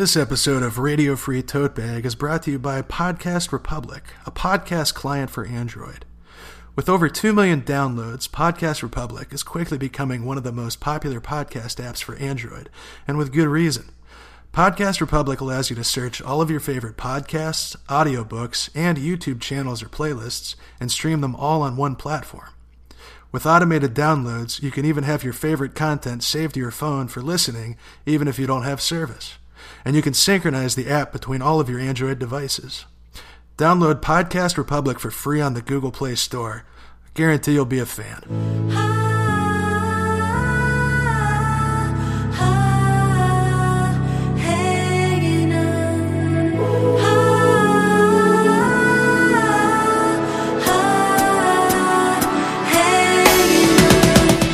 This episode of Radio Free Tote Bag is brought to you by Podcast Republic, a podcast client for Android. With over 2 million downloads, Podcast Republic is quickly becoming one of the most popular podcast apps for Android, and with good reason. Podcast Republic allows you to search all of your favorite podcasts, audiobooks, and YouTube channels or playlists and stream them all on one platform. With automated downloads, you can even have your favorite content saved to your phone for listening, even if you don't have service. And you can synchronize the app between all of your Android devices. Download Podcast Republic for free on the Google Play Store. I guarantee you'll be a fan.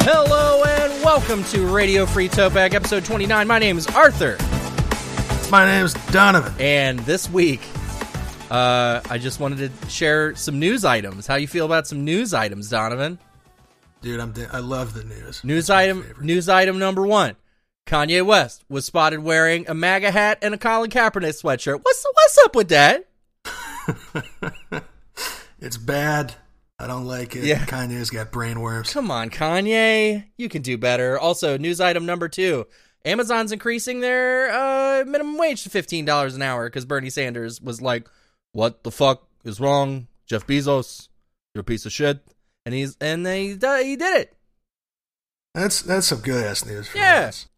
Hello and welcome to Radio Free Tote episode 29. My name is Arthur, My name's Donovan. and this week, uh, I just wanted to share some news items. How you feel about some news items, Donovan? Dude, I'm da- I love the news. News my item, news item number one: Kanye West was spotted wearing a MAGA hat and a Colin Kaepernick sweatshirt. What's what's up with that? It's bad. I don't like it. Yeah. Kanye's got brain worms. Come on, Kanye, you can do better. Also, news item number two: Amazon's increasing their uh, minimum wage to fifteen dollars an hour because Bernie Sanders was like, "What the fuck is wrong, Jeff Bezos? You're a piece of shit." And he's and they he did it. That's that's some good ass news. For Yeah. once.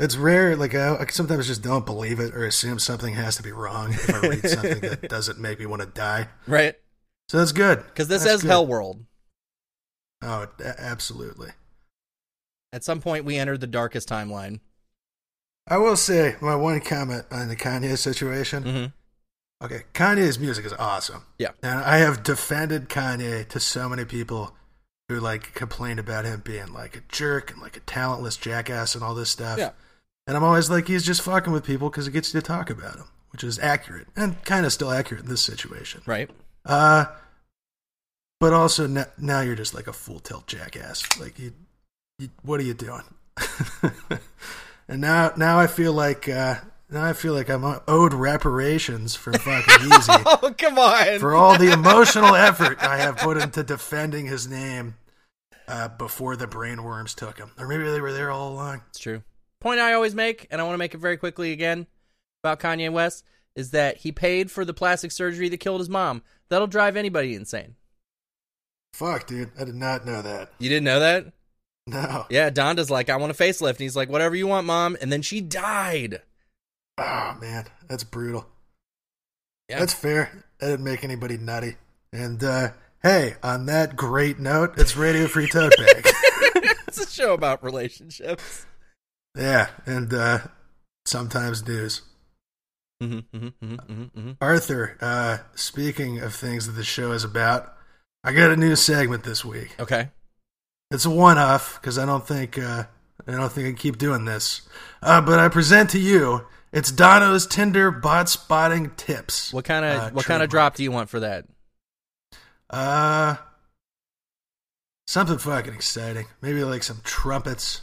It's rare. Like I, I sometimes just don't believe it or assume something has to be wrong if I read something that doesn't make me want to die. Right? So that's good. Because this That's says good. Hell World. Oh, absolutely. At some point, we entered the darkest timeline. I will say my one comment on the Kanye situation. hmm Okay, Kanye's music is awesome. Yeah. And I have defended Kanye to so many people who like complained about him being like a jerk and like a talentless jackass and all this stuff. Yeah. And I'm always like, he's just fucking with people because it gets you to talk about him, which is accurate and kind of still accurate in this situation. Right? Uh, but also n- now you're just like a full tilt jackass. Like you, you what are you doing? and now, now I feel like, uh, now I feel like I'm owed reparations for fucking easy Oh, come on. for all the emotional effort I have put into defending his name uh, before the brainworms took him, or maybe they were there all along. It's true. Point I always make, and I want to make it very quickly again about Kanye West, is that he paid for the plastic surgery that killed his mom. That'll drive anybody insane. Fuck, dude, I did not know that. You didn't know that? No. Yeah, Donda's like, I want a facelift. And he's like, whatever you want, mom. And then she died. Oh man, that's brutal. Yeah. That's fair. That didn't make anybody nutty. And uh, hey, on that great note, it's Radio Free Tote Bag. it's a show about relationships. yeah, and uh, sometimes news. Mm-hmm, mm-hmm, mm-hmm. Arthur, uh, speaking of things that the show is about, I got a new segment this week. Okay. It's a one-off because I don't think uh, I don't think I can keep doing this. Uh, but I present to you, it's Dono's Tinder bot spotting tips. What kind of Uh, what kind of drop do you want for that? Uh, something fucking exciting. Maybe like some trumpets,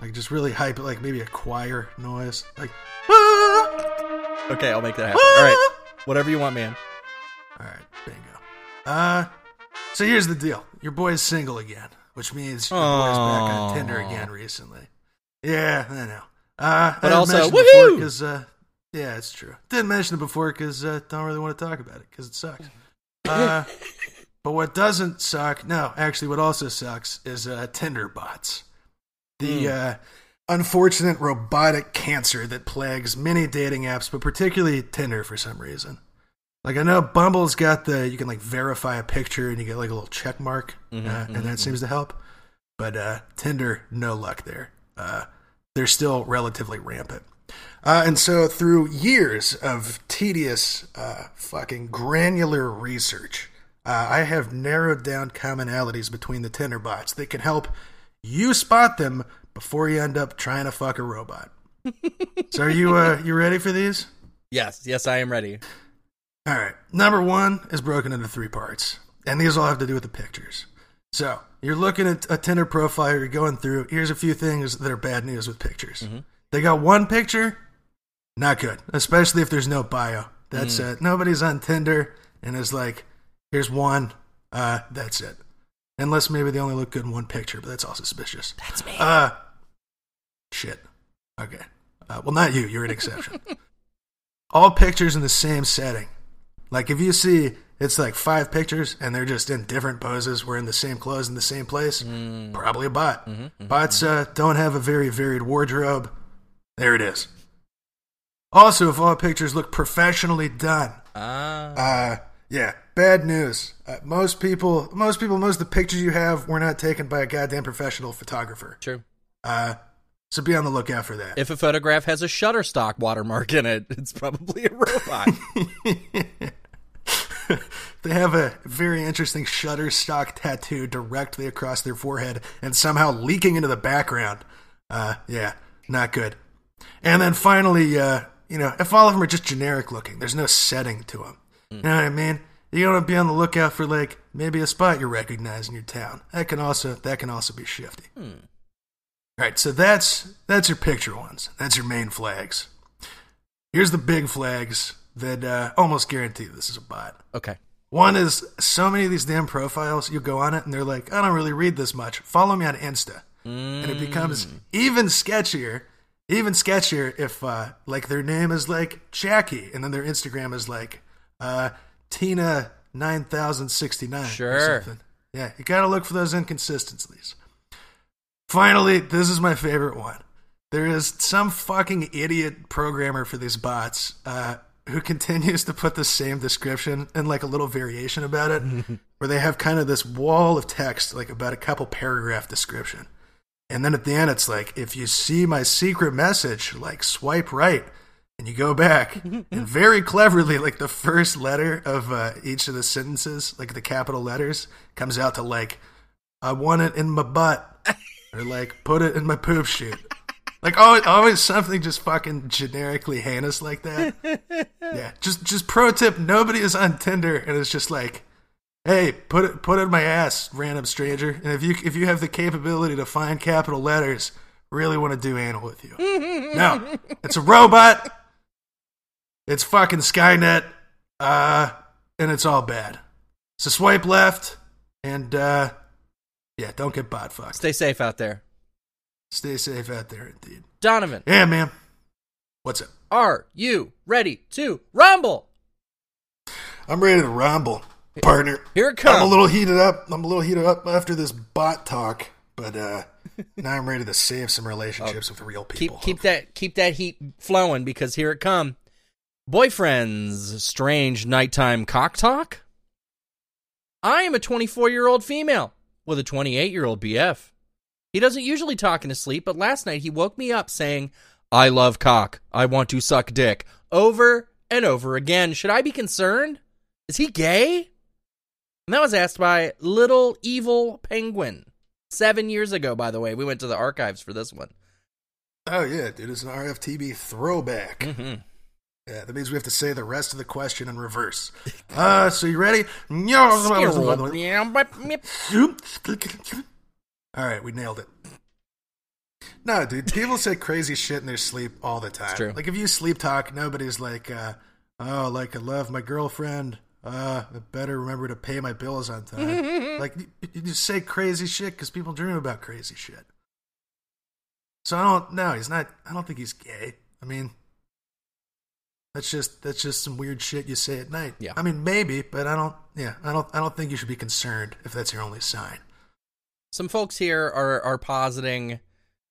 like just really hype it. Like maybe a choir noise, like. "Ah!" Okay, I'll make that happen. All right. Whatever you want, man. All right, bingo. Uh, so here's the deal: your boy is single again, which means your boy's back on Tinder again recently. Yeah, I know. Uh, But I also, woohoo! because uh, yeah, it's true. Didn't mention it before because uh, don't really want to talk about it because it sucks. Uh, but what doesn't suck? No, actually, what also sucks is uh, Tinder bots. The Hmm. uh, unfortunate robotic cancer that plagues many dating apps, but particularly Tinder for some reason. Like I know Bumble's got the you can like verify a picture and you get like a little check mark, Mhm, uh, and mhm, that seems to help. But uh, Tinder, no luck there. Uh, they're still relatively rampant. Uh, and so, through years of tedious, uh, fucking granular research, uh, I have narrowed down commonalities between the Tinder bots that can help you spot them before you end up trying to fuck a robot. so, are you uh, you ready for these? Yes, yes, I am ready. All right. Number one is broken into three parts, and these all have to do with the pictures. So you're looking at a Tinder profile, you're going through. Here's a few things that are bad news with pictures. They got one picture, Not good, especially if there's no bio. That's it. Nobody's on Tinder and is like, here's one. Uh, that's it. Unless maybe they only look good in one picture, but that's all suspicious. That's me. Uh, shit. Okay. Uh, well, not you. You're an exception. All pictures in the same setting. Like if you see it's like five pictures and they're just in different poses, wearing the same clothes in the same place, probably a bot. Bots uh, don't have a very varied wardrobe. There it is. Also, if all pictures look professionally done, Ah. uh, yeah, bad news. Uh, most people, most people, most of the pictures you have were not taken by a goddamn professional photographer. True. Uh, so be on the lookout for that. If a photograph has a Shutterstock watermark in it, it's probably a robot. they have a very interesting Shutterstock tattoo directly across their forehead and somehow leaking into the background. Uh, yeah, not good. And then finally, uh, you know, if all of them are just generic looking, there's no setting to them. You know what I mean? You want to be on the lookout for like maybe a spot you recognize in your town. That can also that can also be shifty. All right, so that's that's your picture ones. That's your main flags. Here's the big flags that uh, almost guarantee this is a bot. okay. One is so many of these damn profiles, you go on it and they're like, I don't really read this much. Follow me on Insta. And it becomes even sketchier, even sketchier if uh, like their name is like Jackie and then their Instagram is like uh, Tina nine thousand sixty nine. Sure. Yeah, you gotta look for those inconsistencies. Finally, this is my favorite one. There is some fucking idiot programmer for these bots uh, who continues to put the same description and like a little variation about it, where they have kind of this wall of text, like about a couple paragraph description. And then at the end, it's like, if you see my secret message, like swipe right. And you go back, and very cleverly, like the first letter of uh, each of the sentences, like the capital letters, comes out to like, I want it in my butt, or like, put it in my poop chute. Like always, always something just fucking generically heinous like that. Yeah, just just pro tip: nobody is on Tinder, and it's just like, hey, put it put it in my ass, random stranger. And if you if you have the capability to find capital letters, really want to do anal with you. no, it's a robot. It's fucking Skynet, uh, and it's all bad. So swipe left, and uh, yeah, don't get bot fucked. Stay safe out there. Stay safe out there, indeed. Donovan, Yeah, man. What's up? are you ready to rumble? I'm ready to rumble, partner. Here it comes. I'm a little heated up. I'm a little heated up after this bot talk, but uh, now I'm ready to save some relationships with real keep people. keep that keep that heat flowing because here it come. Boyfriend's strange nighttime cock talk. I am a 24 year old female with a 28 year old BF. He doesn't usually talk in his sleep, but last night he woke me up saying, "I love cock. I want to suck dick." Over and over again. Should I be concerned? Is he gay? And that was asked by Little Evil Penguin. Seven years ago, by the way. We went to the archives for this one. Oh yeah, dude, it's an RFTB throwback. hmm Yeah, that means we have to say the rest of the question in reverse. Uh, so you ready? All right, we nailed it. No, dude, people say crazy shit in their sleep all the time. true. Like if you sleep talk, nobody's like, uh, "Oh, like I love my girlfriend. Uh, I better remember to pay my bills on time." like you, you just say crazy shit because people dream about crazy shit. So I don't. No, he's not. I don't think he's gay. I mean, that's just that's just some weird shit you say at night. Yeah. I mean, maybe, but I don't. Yeah, I don't. I don't think you should be concerned if that's your only sign. some folks here are are positing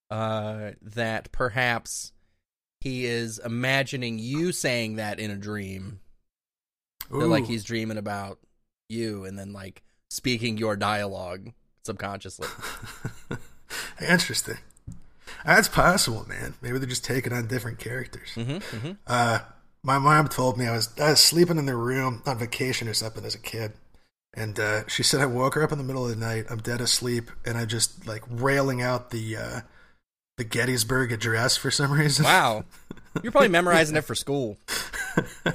uh, that perhaps he is imagining you saying that in a dream. That like he's dreaming about you and then like speaking your dialogue subconsciously. Interesting. That's possible, man. Maybe they're just taking on different characters. hmm hmm Uh, my mom told me I was I was sleeping in their room on vacation or something as a kid, and uh, she said I woke her up in the middle of the night. I'm dead asleep, and I just like railing out the uh, the Gettysburg Address for some reason. Wow, you're probably memorizing it for school.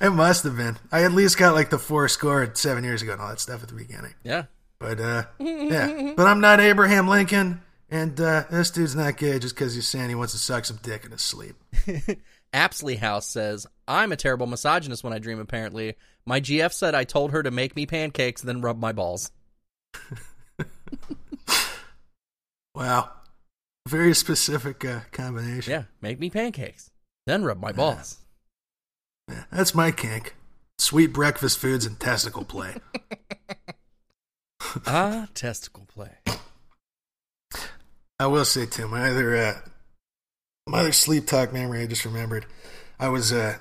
it must have been. I at least got like the four score seven years ago and all that stuff at the beginning. Yeah, But uh, yeah, but I'm not Abraham Lincoln, and uh, this dude's not gay just because he's saying he wants to suck some dick in his sleep. Apsley House says, I'm a terrible misogynist when I dream, apparently. My GF said I told her to make me pancakes, then rub my balls. Wow. Very specific uh, combination. Yeah, make me pancakes, then rub my balls. Yeah, That's my kink. Sweet breakfast foods and testicle play. ah, testicle play. I will say Tim, either uh, my other sleep talk memory I just remembered. I was uh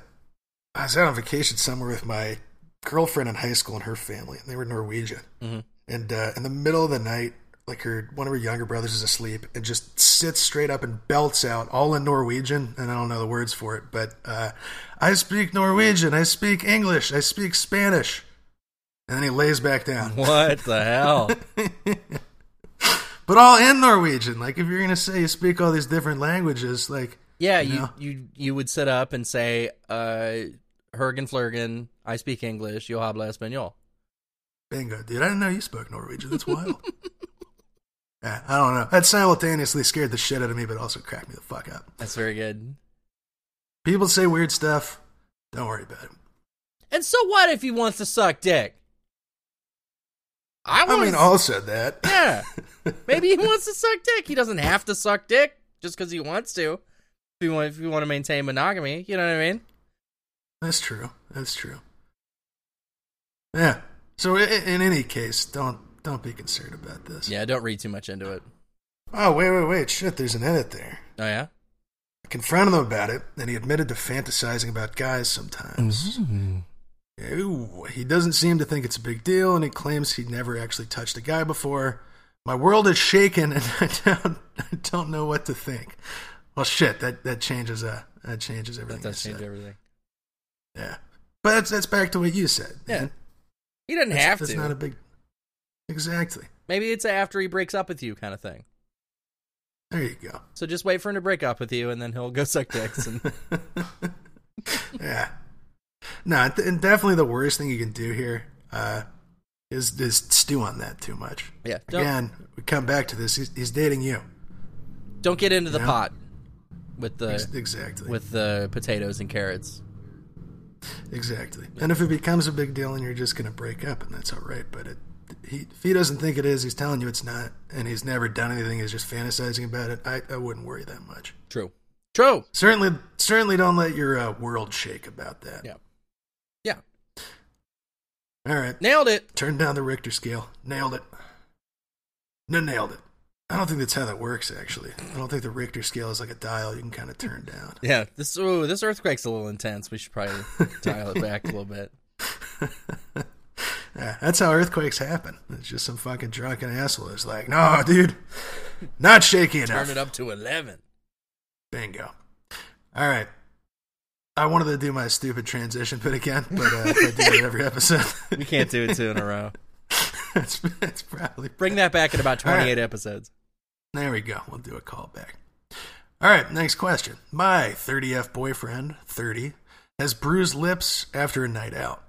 I was out on vacation somewhere with my girlfriend in high school and her family. And they were Norwegian. Mhm. And uh, in the middle of the night, like her one of her younger brothers is asleep and just sits straight up and belts out all in Norwegian, and I don't know the words for it, but uh, I speak Norwegian, I speak English, I speak Spanish. And then he lays back down. What the hell? But all in Norwegian. Like if you're gonna say you speak all these different languages, like Yeah, You you know? you you would sit up and say, uh, Hergen Flurgen, I speak English, yo habla español. bingo, dude. I didn't know you spoke Norwegian. That's wild. yeah, I don't know. That simultaneously scared the shit out of me, but also cracked me the fuck up. That's very good. People say weird stuff. Don't worry about it. And so what if he wants to suck dick? I, I mean, all said that. yeah. Maybe he wants to suck dick. He doesn't have to suck dick just because he wants to. If you want, if you want to maintain monogamy, you know what I mean? That's true. That's true. Yeah. So in any case, don't don't be concerned about this. Yeah, don't read too much into it. Oh wait, wait, wait! Shit, there's an edit there. Oh yeah. I confronted him about it, and he admitted to fantasizing about guys sometimes. Mm-hmm. Ooh, he doesn't seem to think it's a big deal, and he claims he never actually touched a guy before. My world is shaken, and I don't, I don't know what to think. Well, shit, that that changes uh that changes everything. That does change everything. Yeah, but that's that's back to what you said. Yeah. man. He doesn't that's, have that's to. That's not a big. Exactly. Maybe it's after he breaks up with you, kind of thing. There you go. So just wait for him to break up with you, and then he'll go suck dicks. And yeah. No, th- and definitely the worst thing you can do here uh, is is stew on that too much. yeah, don't Again, we come back to this. He's, he's dating you. don't get into the Yeah. pot with the exactly. with the potatoes and carrots. exactly. And if it becomes a big deal and you're just going to break up, and that's all right. But it, he, if he doesn't think it is, he's telling you it's not, and he's never done anything. He's just fantasizing about it. I, I wouldn't worry that much. True. True. Certainly, certainly don't let your uh, world shake about that. Yeah. Yeah. All right. Nailed it. Turn down the Richter scale. Nailed it. No, nailed it. I don't think that's how that works, actually. I don't think the Richter scale is like a dial you can kind of turn down. Yeah. This ooh, this earthquake's a little intense. We should probably dial it back a little bit. Yeah, that's how earthquakes happen. It's just some fucking drunken asshole is like, no, dude, not shaky enough. Turn it up to eleven. Bingo. All right. I wanted to do my stupid transition bit again, but uh, I do it every episode, We can't do it two in a row. it's, it's probably Bring that back in about All right. twenty-eight episodes. There we go. We'll do a callback. All right, next question. My 30F boyfriend, 30, has bruised lips after a night out.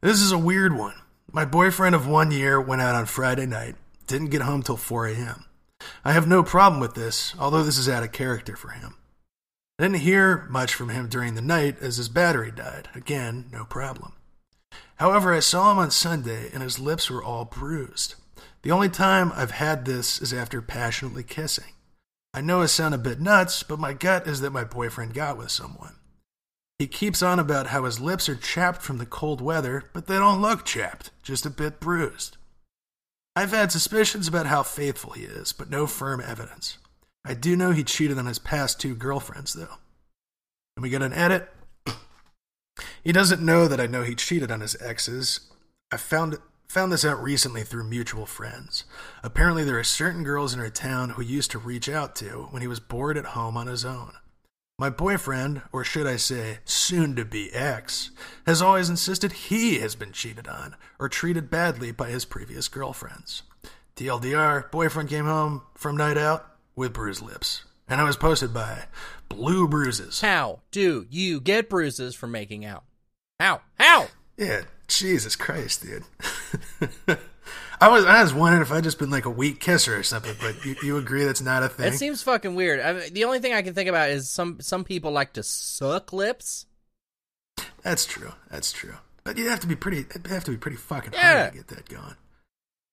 This is a weird one. My boyfriend of one year went out on Friday night, didn't get home till 4 a.m. I have no problem with this, although this is out of character for him. I didn't hear much from him during the night as his battery died. Again, no problem. However, I saw him on Sunday and his lips were all bruised. The only time I've had this is after passionately kissing. I know I sound a bit nuts, but my gut is that my boyfriend got with someone. He keeps on about how his lips are chapped from the cold weather, but they don't look chapped, just a bit bruised. I've had suspicions about how faithful he is, but no firm evidence. I do know he cheated on his past two girlfriends, though. Can we get an edit? He doesn't know that I know he cheated on his exes. I found found this out recently through mutual friends. Apparently there are certain girls in our town who used to reach out to when he was bored at home on his own. My boyfriend, or should I say soon to be ex, has always insisted he has been cheated on or treated badly by his previous girlfriends. TLDR, boyfriend came home from night out with bruised lips. And I was posted by Blue Bruises. How do you get bruises from making out? How? How? Yeah, Jesus Christ, dude. I was I was wondering if I'd just been like a weak kisser or something, but you, you agree that's not a thing. It seems fucking weird. I mean, the only thing I can think about is some some people like to suck lips. That's true. That's true. But you'd have to be pretty. It'd have to be pretty fucking Yeah. hard to get that going.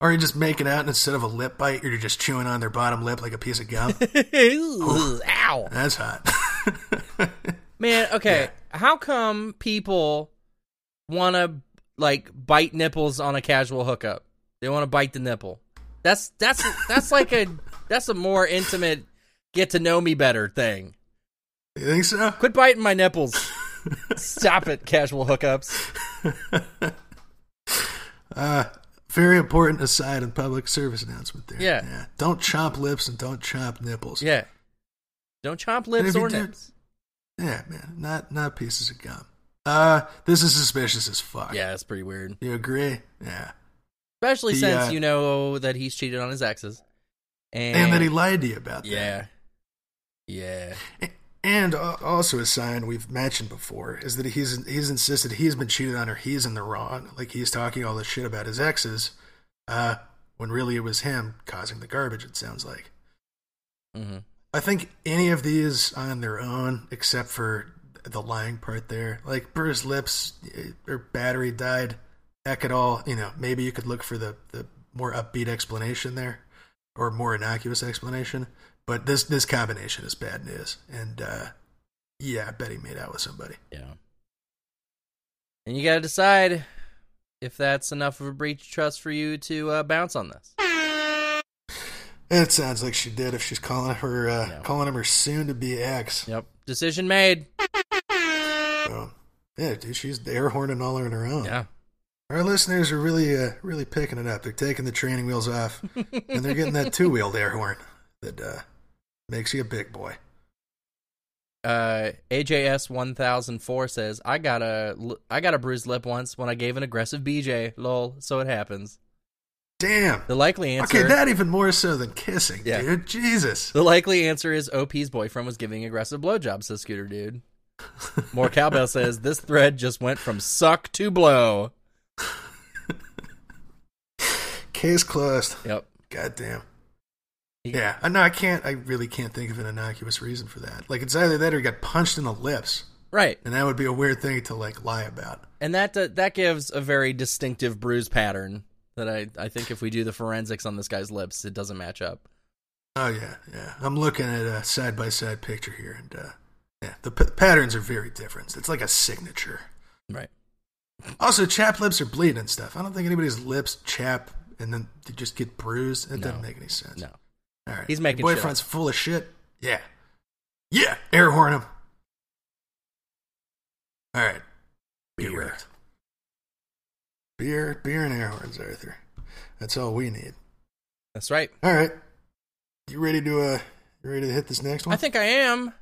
Or you're just making out, and instead of a lip bite, you're just chewing on their bottom lip like a piece of gum. Ooh, Ow. That's hot. Man, okay. How come people want to like bite nipples on a casual hookup? They want to bite the nipple. That's that's that's like a that's a more intimate get to know me better thing. you think so? Quit biting my nipples. Stop it, casual hookups. Uh, very important aside and public service announcement there. Yeah. yeah. Don't chomp lips and don't chomp nipples. Yeah. Don't chomp lips or do- nips. Yeah, man. Not not pieces of gum. Uh, this is suspicious as fuck. Yeah, it's pretty weird. You agree? Yeah. Especially The, since uh, you know that he's cheated on his exes. And, And then he lied to you about that. Yeah. Yeah. And uh, also a sign we've mentioned before is that he's he's insisted he's been cheated on or he's in the wrong. Like he's talking all this shit about his exes, uh, when really it was him causing the garbage. It sounds like. hmm I think any of these on their own, except for the lying part there, like Bruce Lips eh, or battery died, heck it all. You know, maybe you could look for the the more upbeat explanation there, or more innocuous explanation. But this this combination is bad news, and uh, yeah, I bet he made out with somebody. Yeah. And you got to decide if that's enough of a breach of trust for you to uh, bounce on this. It sounds like she did if she's calling her uh, Yeah. calling him her soon to be ex. Yep. Decision made. So, yeah, dude, she's air horning all on her own. Yeah. Our listeners are really, uh, really picking it up. They're taking the training wheels off, and they're getting that two-wheeled air horn that uh, makes you a big boy. Uh, AJS one thousand four says I got a I got a bruised lip once when I gave an aggressive BJ. Lol. So it happens. Damn. The likely answer. Okay, that even more so than kissing, Yeah. dude. Jesus. The likely answer is OP's boyfriend was giving aggressive blowjobs to Scooter Dude. More Cowbell says this thread just went from suck to blow. Case closed. Yep. Goddamn. Yeah, no. I can't. I really can't think of an innocuous reason for that. Like it's either that or he got punched in the lips, Right. and that would be a weird thing to like lie about. And that uh, that gives a very distinctive bruise pattern that I I think if we do the forensics on this guy's lips, it doesn't match up. Oh yeah, yeah. I'm looking at a side by side picture here, and uh, yeah, the p- patterns are very different. It's like a signature. Right. Also, chap lips are bleeding and stuff. I don't think anybody's lips chap and then they just get bruised. It No. doesn't make any sense. No. All right. He's making Your boyfriend's full of shit. Yeah. Yeah. Air horn him. All right. Beer. wrecked. Beer, beer, and air horns, Arthur. That's all we need. That's right. All right. You ready to uh? You ready to hit this next one? I think I am.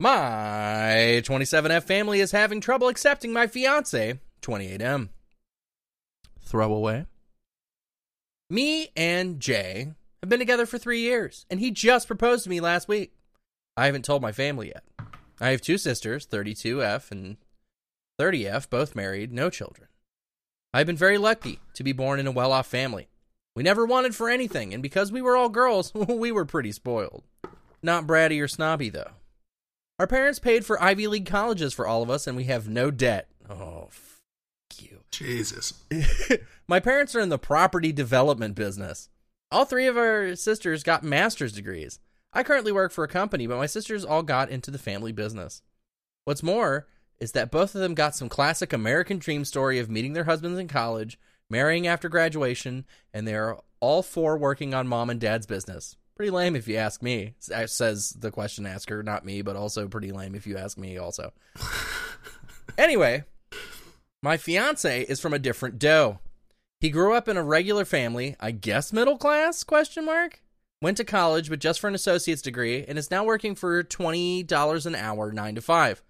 My 27F family is having trouble accepting my fiance, 28M. Throwaway. Me and Jay have been together for three years, and he just proposed to me last week. I haven't told my family yet. I have two sisters, 32F and 30F, both married, no children. I've been very lucky to be born in a well off family. We never wanted for anything, and because we were all girls, we were pretty spoiled. Not bratty or snobby, though. Our parents paid for Ivy League colleges for all of us, and we have no debt. Oh, f you. Jesus. My parents are in the property development business. All three of our sisters got master's degrees. I currently work for a company, but my sisters all got into the family business. What's more is that both of them got some classic American dream story of meeting their husbands in college, marrying after graduation, and they are all four working on mom and dad's business. Pretty lame if you ask me, says the question asker, not me, but also pretty lame if you ask me also. anyway, my fiance is from a different dough. He grew up in a regular family, I guess middle class? Question mark. Went to college, but just for an associate's degree, and is now working for twenty dollars an hour, nine to five.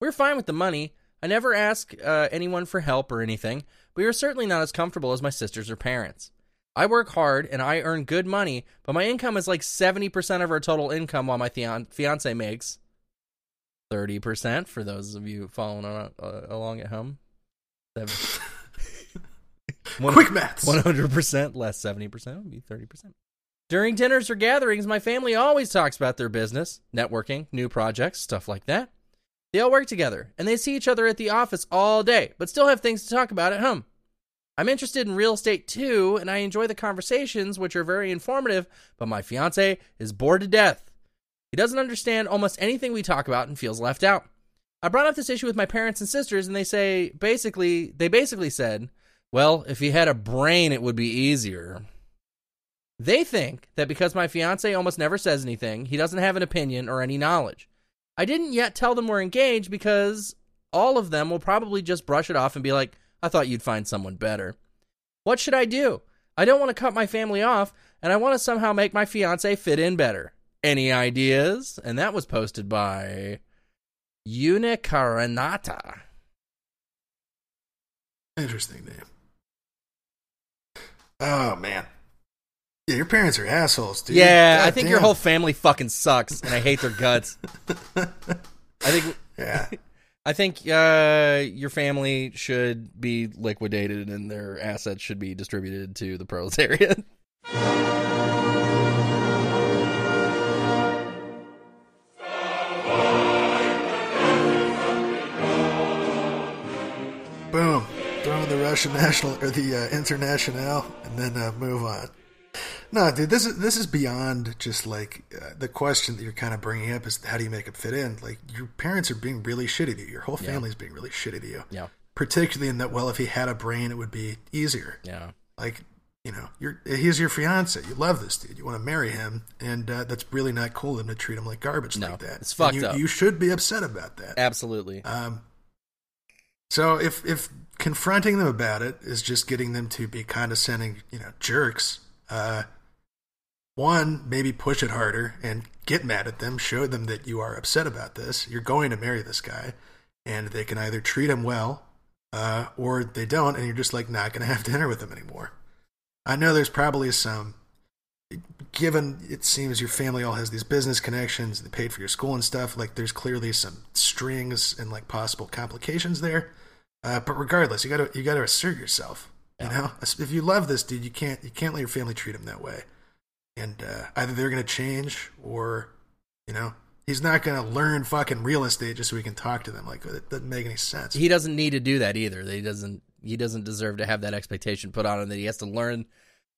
We're fine with the money. I never ask uh, anyone for help or anything, but we are certainly not as comfortable as my sisters or parents. I work hard and I earn good money, but my income is like seventy percent of our total income, while my fian- fiance makes thirty percent. For those of you following on, uh, along at home, One- Quick maths. 100% less 70% would be 30%. During dinners or gatherings, my family always talks about their business, networking, new projects, stuff like that. They all work together, and they see each other at the office all day, but still have things to talk about at home. I'm interested in real estate too, and I enjoy the conversations, which are very informative, but my fiance is bored to death. He doesn't understand almost anything we talk about and feels left out. I brought up this issue with my parents and sisters, and they say basically, they basically said, well, if he had a brain, it would be easier. They think that because my fiance almost never says anything, he doesn't have an opinion or any knowledge. I didn't yet tell them we're engaged because all of them will probably just brush it off and be like, I thought you'd find someone better. What should I do? I don't want to cut my family off, and I want to somehow make my fiance fit in better. Any ideas? And that was posted by Unicarinata. Interesting name. Oh man. Yeah, your parents are assholes, dude. Yeah, God I think your whole family fucking sucks, and I hate their guts. I think Yeah. I think uh, your family should be liquidated, and their assets should be distributed to the proletariat. Russian national or the uh, international, and then uh, move on. No, dude, this is this is beyond just like uh, the question that you're kind of bringing up is how do you make it fit in? Like your parents are being really shitty to you. Your whole Yeah. family's being really shitty to you. Yeah, Particularly in that, well, if he had a brain, it would be easier. yeah, Like, you know, you're he's your fiance. You love this dude. You want to marry him, and uh, that's really not cool of him to treat him like garbage No, like that. it's fucked you, up. You should be upset about that. absolutely. Um, so if if confronting them about it is just getting them to be condescending, you know, jerks, uh, one maybe push it harder and get mad at them, show them that you are upset about this. You're going to marry this guy, and they can either treat him well, uh, or they don't, and you're just like not going to have dinner with them anymore. I know there's probably some. Given it seems your family all has these business connections, they paid for your school and stuff. Like there's clearly some strings and like possible complications there. Uh, but regardless, you gotta you gotta assert yourself. You know, if you love this dude, you can't you can't let your family treat him that way. And uh, either they're gonna change, or you know, he's not gonna learn fucking real estate just so he can talk to them. Like it doesn't make any sense. He doesn't need to do that either. He doesn't. He doesn't deserve to have that expectation put on him that he has to learn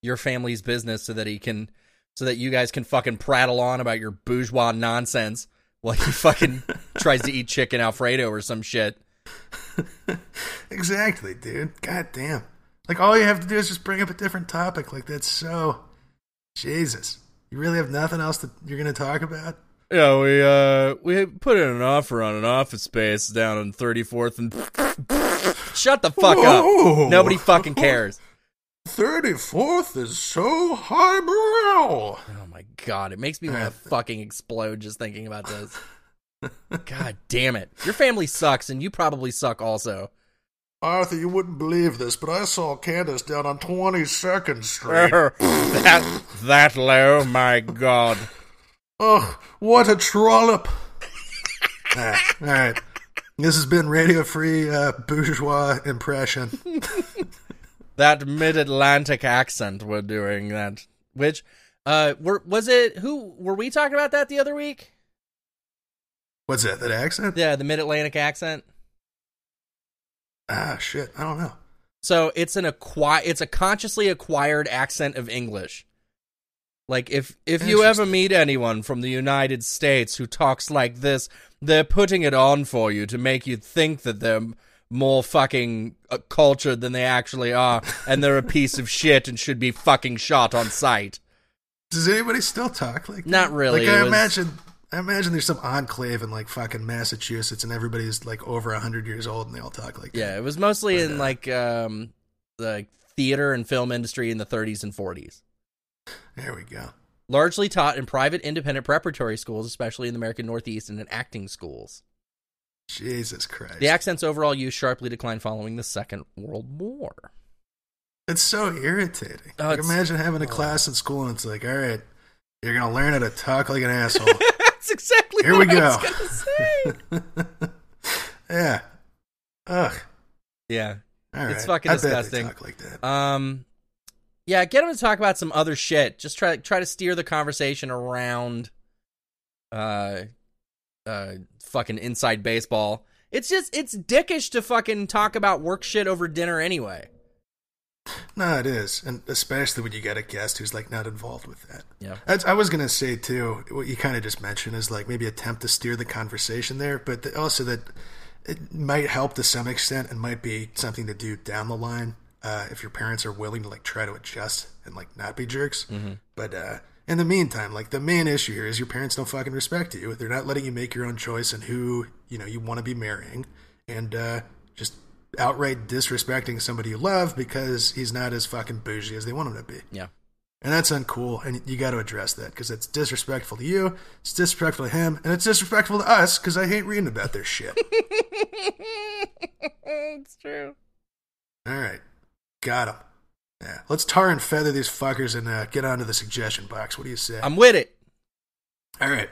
your family's business so that he can, so that you guys can fucking prattle on about your bourgeois nonsense while he fucking tries to eat chicken alfredo or some shit. exactly, dude. God damn. Like all you have to do is just bring up a different topic. Like that's so Jesus. You really have nothing else that you're gonna talk about? Yeah, we uh we put in an offer on an office space down on 34th and Shut the fuck Whoa. up. Nobody fucking cares. Thirty fourth is so highbrow. Oh my god, it makes me want to fucking explode just thinking about this. God damn it. Your family sucks and you probably suck also. Arthur, you wouldn't believe this, but I saw Candace down on Twenty Second Street. that that low, my god. Ugh, what a trollop! Ah, all right, this has been Radio Free uh, Bourgeois Impression. That mid-Atlantic accent we're doing that. Which uh were was it who were we talking about that the other week? What's that? That accent? Yeah, the mid-Atlantic accent. Ah, shit. I don't know. So it's an acqui- it's a consciously acquired accent of English. Like if if you ever meet anyone from the United States who talks like this, they're putting it on for you to make you think that they're more fucking uh, cultured than they actually are, and they're a piece of shit and should be fucking shot on sight. Does anybody still talk like that? Not really, Like I was- imagine, I imagine there's some enclave in like fucking Massachusetts, and everybody's like over hundred years old, and they all talk like that. Yeah, it was mostly But, in uh, like um the theater and film industry in the 30s and 40s. There we go. largely taught in private independent preparatory schools, especially in the American Northeast and in acting schools. Jesus Christ. The accent's overall use sharply declined following the Second World War. It's so irritating. Oh, like it's- imagine having a oh. class in school, and it's like, all right, you're gonna learn how to talk like an asshole. That's exactly Here what we I go. was gonna say. yeah. Ugh. yeah. All right. It's fucking I disgusting. talk like that. Um, yeah, get him to talk about some other shit. Just try try to steer the conversation around, uh, uh, fucking inside baseball. It's just it's dickish to fucking talk about work shit over dinner anyway. No, it is, and especially when you get a guest who's like not involved with that. Yeah. That's, I was gonna say too. What you kind of just mentioned is like maybe attempt to steer the conversation there, but the, also that it might help to some extent and might be something to do down the line uh, if your parents are willing to like try to adjust and like not be jerks. But uh, in the meantime, like the main issue here is your parents don't fucking respect you. They're not letting you make your own choice and who you know you want to be marrying, and uh, just outright disrespecting somebody you love because he's not as fucking bougie as they want him to be. Yeah. And that's uncool, and you got to address that because it's disrespectful to you, it's disrespectful to him, and it's disrespectful to us because I hate reading about their shit. it's true. All right, got him. Yeah, let's tar and feather these fuckers and uh, get onto the suggestion box. What do you say? I'm with it. All right.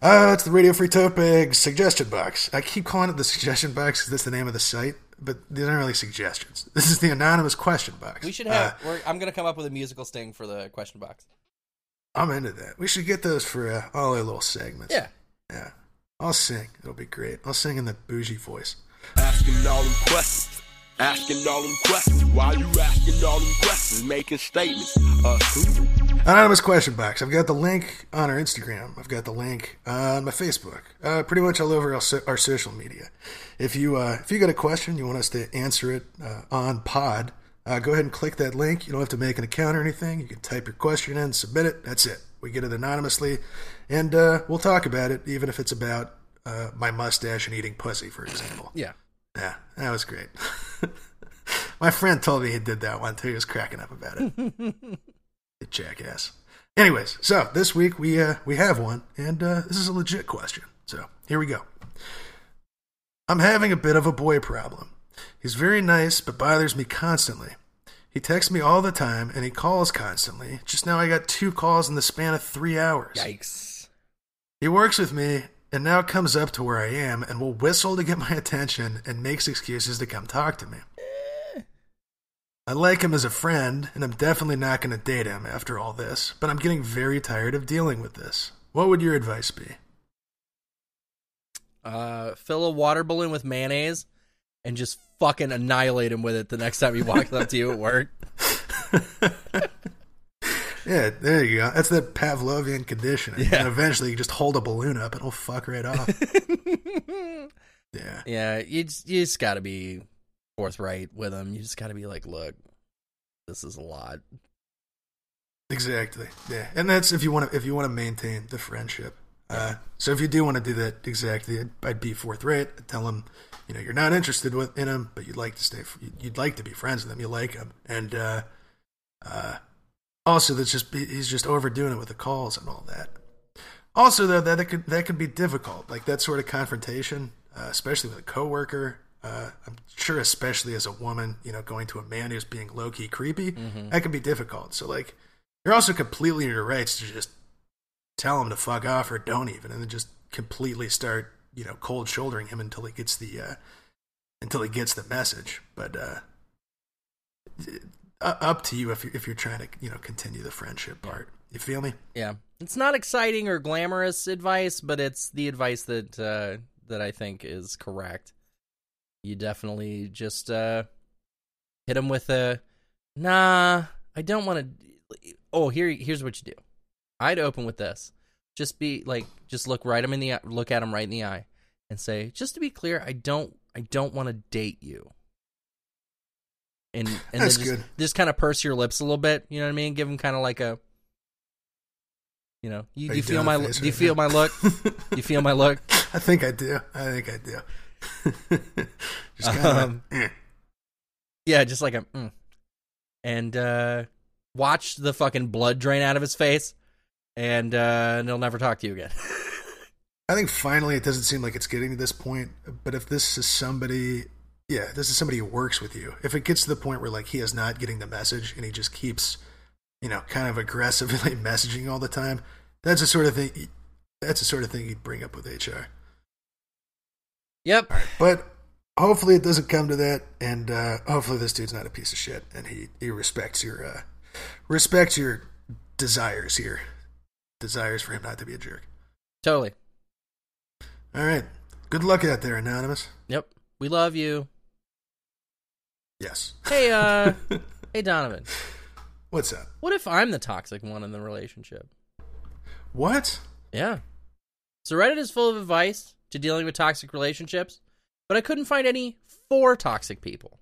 Uh, it's the Radio Free Tote Bag suggestion box. I keep calling it the suggestion box because that's the name of the site, but these aren't really suggestions. This is the anonymous question box. We should Uh, have. we're, I'm gonna come up with a musical sting for the question box. I'm into that. We should get those for uh, all our little segments. Yeah. Yeah. I'll sing. It'll be great. I'll sing in the bougie voice. Asking all them questions. Asking all them questions. Why you asking all them questions? Making statements. Uh, who? Anonymous question box. I've got the link on our Instagram. I've got the link on my Facebook. Uh, pretty much all over our, so- our social media. If you uh, if you got a question, you want us to answer it uh, on Pod, uh, go ahead and click that link. You don't have to make an account or anything. You can type your question in, submit it. That's it. We get it anonymously, and uh, we'll talk about it, even if it's about uh, my mustache and eating pussy, for example. Yeah. Yeah, that was great. My friend told me he did that one too. He was cracking up about it. jackass. Anyways, so this week we uh, we have one, and uh, this is a legit question. So here we go. I'm having a bit of a boy problem. He's very nice, but bothers me constantly. He texts me all the time, and he calls constantly. Just now, I got two calls in the span of three hours. Yikes. He works with me and now comes up to where I am and will whistle to get my attention and makes excuses to come talk to me. I like him as a friend, and I'm definitely not going to date him after all this, but I'm getting very tired of dealing with this. What would your advice be? Uh, fill a water balloon with mayonnaise and just fucking annihilate him with it the next time he walks up to you at work. Yeah, there you go. That's that Pavlovian conditioning. Yeah. And eventually you just hold a balloon up and it'll fuck right off. yeah. Yeah, you just, you just got to be forthright with them. You just got to be like, look, this is a lot. Exactly. Yeah, and that's if you want to if you want to maintain the friendship. Uh, so if you do want to do that, exactly, I'd, I'd be forthright. I'd tell them, you know, you're not interested with, in them, but you'd like to stay. You'd like to be friends with them. You like them, and uh, uh, also that's just he's just overdoing it with the calls and all that. Also, though, that, that could that could be difficult. Like that sort of confrontation, uh, especially with a coworker. Uh, I'm sure, especially as a woman, you know, going to a man who's being low key creepy, that can be difficult. So, like, you're also completely in your rights to just tell him to fuck off or don't even, and then just completely start, you know, cold shouldering him until he gets the uh, until he gets the message. But uh, up to you if you're, if you're trying to, you know, continue the friendship part. You feel me? Yeah, it's not exciting or glamorous advice, but it's the advice that uh, that I think is correct. You definitely just uh, hit him with a nah. I don't want to. Oh, here here's what you do. I'd open with this. Just be like, just look right him in the look at him right in the eye, and say, just to be clear, I don't I don't want to date you. And and That's then just, good. just kind of purse your lips a little bit. You know what I mean? Give him kind of like a you know, you, Are you feel my do you feel my look? you feel my look? I think I do. I think I do. just kind of. Um, Yeah, just like a mm. and uh watch the fucking blood drain out of his face and uh and he'll never talk to you again. I think finally it doesn't seem like it's getting to this point. But if this is somebody, yeah, this is somebody who works with you. If it gets to the point where like he is not getting the message and he just keeps, you know, kind of aggressively messaging all the time, that's the sort of thing. That's the sort of thing you'd bring up with HR. yep. But hopefully it doesn't come to that, and uh, hopefully this dude's not a piece of shit, and he he respects your uh, respects your desires here, desires for him not to be a jerk. Totally. All right, good luck out there, anonymous. Yep. We love you. Yes. Hey, uh, hey, Donovan. What's up? What if I'm the toxic one in the relationship? What? Yeah. So Reddit is full of advice to dealing with toxic relationships, but I couldn't find any for toxic people.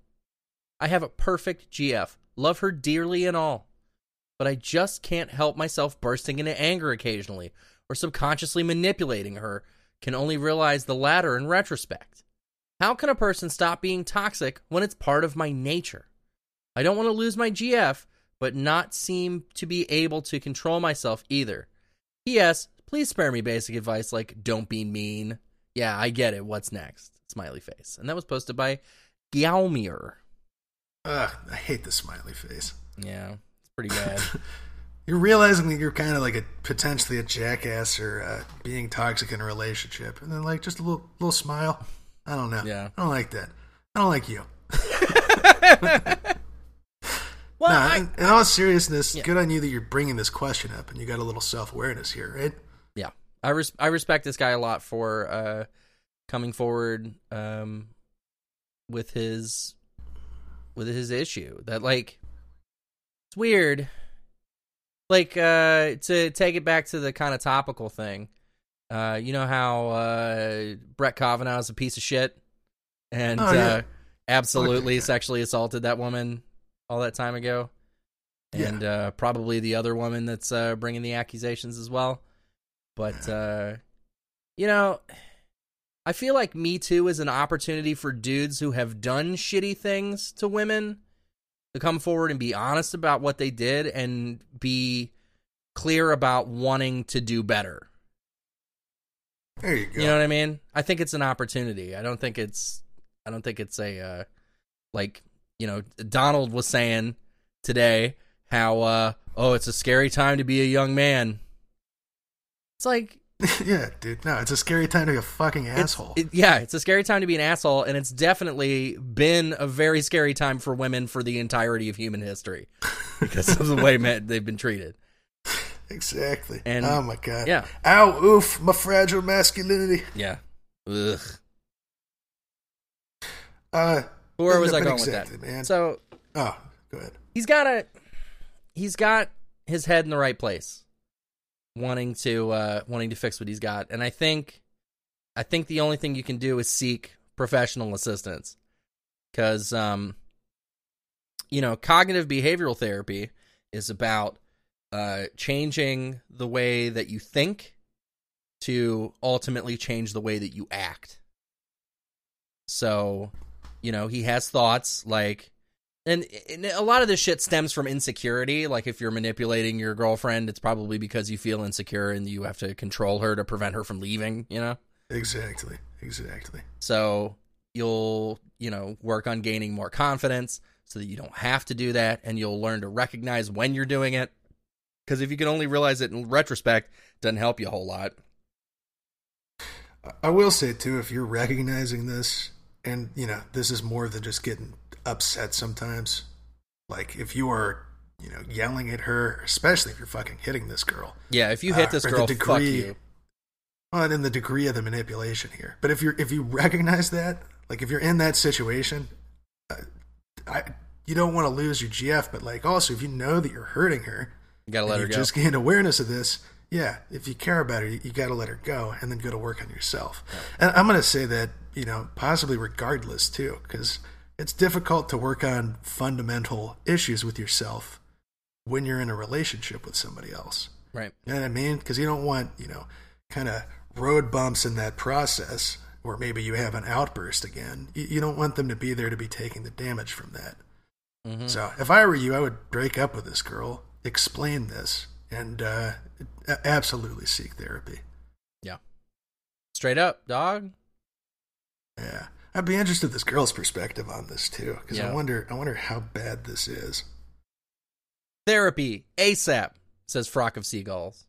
I have a perfect GF, love her dearly and all, but I just can't help myself bursting into anger occasionally or subconsciously manipulating her. Can only realize the latter in retrospect. How can a person stop being toxic when it's part of my nature? I don't want to lose my GF, but not seem to be able to control myself either. P.S. Please spare me basic advice like don't be mean. Yeah, I get it. What's next? Smiley face. And that was posted by Giaumir. Ugh, I hate the smiley face. Yeah, it's pretty bad. You're realizing that you're kind of like a potentially a jackass or uh, being toxic in a relationship, and then like just a little little smile. I don't know. Yeah. I don't like that. I don't like you. well, nah, I- in, in all seriousness, Yeah. good on you that you're bringing this question up and you got a little self awareness here, right? yeah, I res- I respect this guy a lot for uh, coming forward um, with his with his issue. That like it's weird. Like uh, to take it back to the kind of topical thing. Uh, you know how uh, Brett Kavanaugh is a piece of shit and Oh, yeah. uh, absolutely Okay. sexually assaulted that woman all that time ago, Yeah. and uh, probably the other woman that's uh, bringing the accusations as well. But uh, you know, I feel like Me Too is an opportunity for dudes who have done shitty things to women to come forward and be honest about what they did and be clear about wanting to do better. There you go. You know what I mean? I think it's an opportunity. I don't think it's I don't think it's a uh like, you know, Donald was saying today how uh oh, it's a scary time to be a young man. It's like yeah, dude. No, it's a scary time to be a fucking it's- asshole. it- yeah, it's a scary time to be an asshole and it's definitely been a very scary time for women for the entirety of human history because of the way men, they've been treated. Exactly. And- oh my god. Yeah. Ow, oof, my fragile masculinity. Yeah. Ugh. Uh, Where was I going exactly, with that? man. So oh, go ahead. he's got a he's got his head in the right place wanting to uh wanting to fix what he's got and i think i think the only thing you can do is seek professional assistance cuz um you know cognitive behavioral therapy is about uh changing the way that you think to ultimately change the way that you act so you know he has thoughts like and, and a lot of this shit stems from insecurity. Like if you're manipulating your girlfriend, it's probably because you feel insecure and you have to control her to prevent her from leaving, you know? Exactly. Exactly. So you'll, you know, work on gaining more confidence so that you don't have to do that and you'll learn to recognize when you're doing it. Because if you can only realize it in retrospect, it doesn't help you a whole lot. I- will say too, if you're recognizing this, and you know, this is more than just getting upset sometimes. Like if you are, you know, yelling at her, especially if you're fucking hitting this girl. Yeah, if you hit Uh, this the girl, fuck you. Well, and in the degree of the manipulation here. But if you're if you recognize that, like if you're in that situation, uh, I you don't want to lose your GF, but like also if you know that you're hurting her, You gotta let her go. just gained awareness of this. Yeah, if you care about her, you, you got to let her go, and then go to work on yourself. And I'm going to say that you know possibly regardless too, because it's difficult to work on fundamental issues with yourself when you're in a relationship with somebody else. Right. You know what I mean? Because you don't want you know kind of road bumps in that process, or maybe you have an outburst again. You, you don't want them to be there to be taking the damage from that. Mhm. So if I were you, I would break up with this girl, explain this, and uh, absolutely seek therapy. Yeah. Straight up, dog. Yeah, I'd be interested in this girl's perspective on this too, because Yeah. I wonder, I wonder how bad this is. Therapy ASAP, says Frock of Seagulls.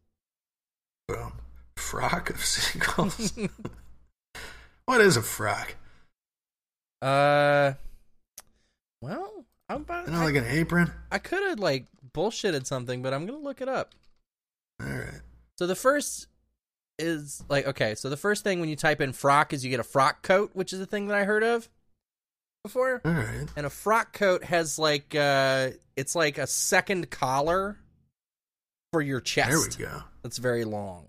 Boom, frock of seagulls. what is a frock? Uh, well, I'm about. You know, like an apron. I could have like bullshitted something, but I'm gonna look it up. All right. So the first is like okay. So the first thing when you type in frock is you get a frock coat, which is a thing that I heard of before. All right. And a frock coat has like uh, it's like a second collar for your chest. There we go. That's very long.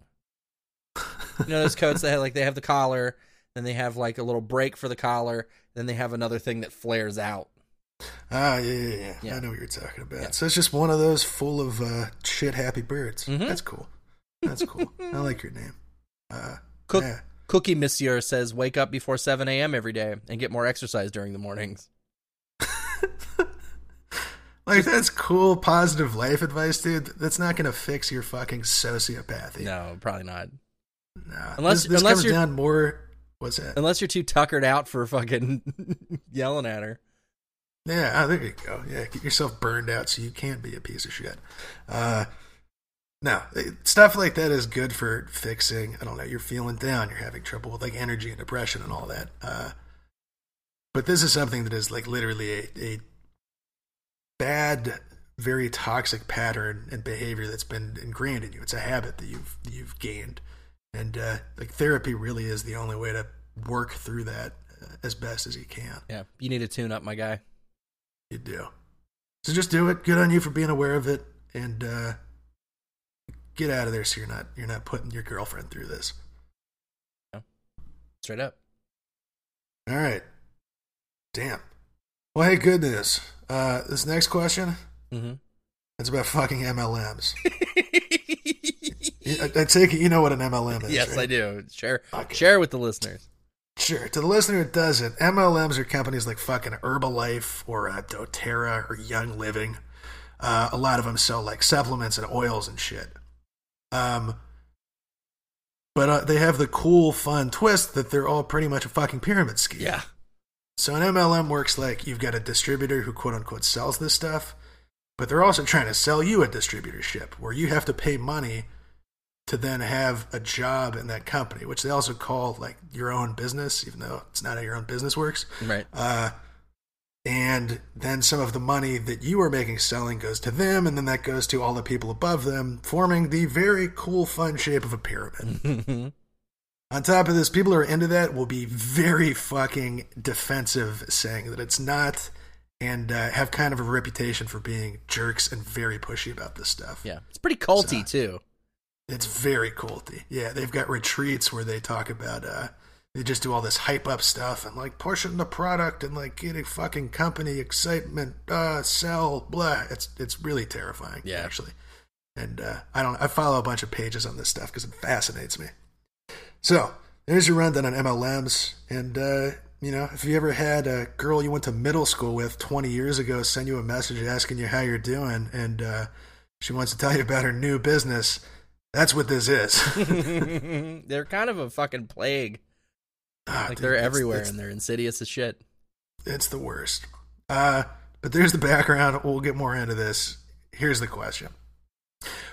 You know those coats that have like they have the collar, then they have like a little break for the collar, then they have another thing that flares out. Ah, yeah, yeah, yeah, Yeah. I know what you're talking about. Yeah. So it's just one of those full of uh, shit happy birds. Mhm. That's cool. That's cool. I like your name. Uh, Cook yeah. Cookie Monsieur says wake up before seven a.m. every day and get more exercise during the mornings. Like that's cool, positive life advice, dude. That's not gonna fix your fucking sociopathy. No, probably not. Nah. Unless- this, this unless comes you're- down more. What's that? Unless you're too tuckered out for fucking yelling at her. Yeah, oh, there you go. Yeah, get yourself burned out so you can't be a piece of shit. Uh, no, it- stuff like that is good for fixing. I don't know. You're feeling down. You're having trouble with like energy and depression and all that. Uh, but this is something that is like literally a, a bad, very toxic pattern and behavior that's been ingrained in you. It's a habit that you've you've gained, and uh, like therapy really is the only way to work through that uh, as best as you can. Yeah, you need to tune up, my guy. You do. So just do it. Good on you for being aware of it, and uh, get out of there so you're not you're not putting your girlfriend through this. Straight up. All right. Damn. Well, hey, good news. Uh, this next question, Mm-hmm. it's about fucking MLMs. I, I take it you know what an MLM is. yes, right? I do. Share Okay. share with the listeners. Sure. To the listener it doesn't, MLMs are companies like fucking Herbalife or uh, doTERRA or Young Living. Uh, a lot of them sell like supplements and oils and shit. Um, but uh, they have the cool, fun twist that they're all pretty much a fucking pyramid scheme. Yeah. So an MLM works like you've got a distributor who quote unquote sells this stuff, but they're also trying to sell you a distributorship where you have to pay money to then have a job in that company, which they also call like your own business, even though it's not how your own business works. Right. Uh, and then some of the money that you are making selling goes to them, and then that goes to all the people above them, forming the very cool, fun shape of a pyramid. On top of this, people who are into that will be very fucking defensive, saying that it's not, and uh, have kind of a reputation for being jerks and very pushy about this stuff. yeah. It's pretty culty So- too. It's very culty. Yeah, they've got retreats where they talk about uh they just do all this hype up stuff and like pushing the product and like getting fucking company excitement, uh sell, blah. It's it's really terrifying, Yeah. actually. And uh I don't I follow a bunch of pages on this stuff because it fascinates me. So, there's your rundown on MLMs and uh you know, if you ever had a girl you went to middle school with 20 years ago send you a message asking you how you're doing and uh she wants to tell you about her new business, that's what this is. they're kind of a fucking plague. Ah, Like dude, they're it's- everywhere It's, and they're insidious as shit. it's the worst. Uh, but there's the background. We'll get more into this. Here's the question.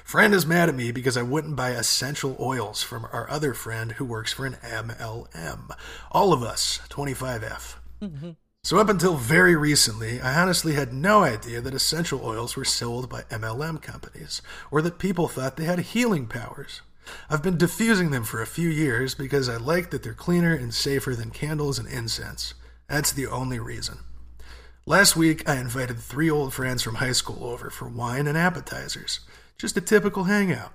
Friend is mad at me because I wouldn't buy essential oils from our other friend who works for an MLM. All of us, 25F. So, up until very recently, I honestly had no idea that essential oils were sold by MLM companies, or that people thought they had healing powers. I've been diffusing them for a few years because I like that they're cleaner and safer than candles and incense. That's the only reason. Last week, I invited three old friends from high school over for wine and appetizers. Just a typical hangout.